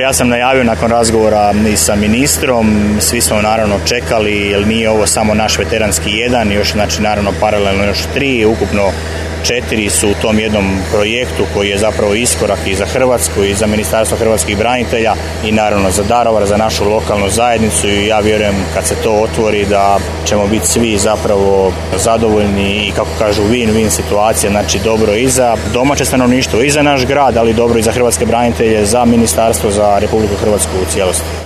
Ja sam najavio nakon razgovora i sa ministrom, svi smo naravno čekali jer nije ovo samo naš veteranski jedan, još znači naravno paralelno još tri, ukupno četiri su u tom jednom projektu koji je zapravo iskorak i za Hrvatsku i za Ministarstvo hrvatskih branitelja i naravno za Darovar, za našu lokalnu zajednicu i ja vjerujem kad se to otvori da ćemo biti svi zapravo zadovoljni i kako kažu win-win situacija, znači dobro i za domaće stanovništvo i za naš grad, ali dobro i za hrvatske branitelje, za ministarstvo, za Republiku Hrvatsku u cijelosti.